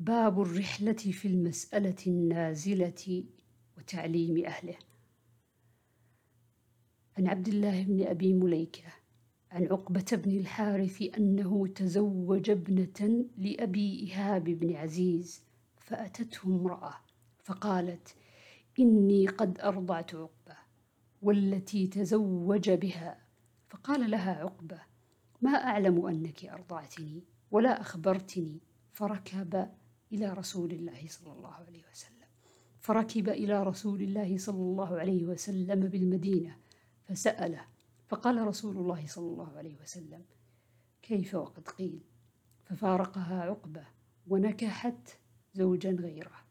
باب الرحلة في المسألة النازلة وتعليم أهله. عن عبد الله بن أبي مليكة عن عقبة بن الحارث أنه تزوج ابنة لأبي إيهاب بن عزيز فأتته امرأة فقالت إني قد أرضعت عقبة والتي تزوج بها. فقال لها عقبة ما أعلم أنك أرضعتني ولا أخبرتني. فركب إلى رسول الله صلى الله عليه وسلم. فركب إلى رسول الله صلى الله عليه وسلم بالمدينة فسأله فقال رسول الله صلى الله عليه وسلم كيف وقد قيل؟ ففارقها عقبة ونكحت زوجا غيره.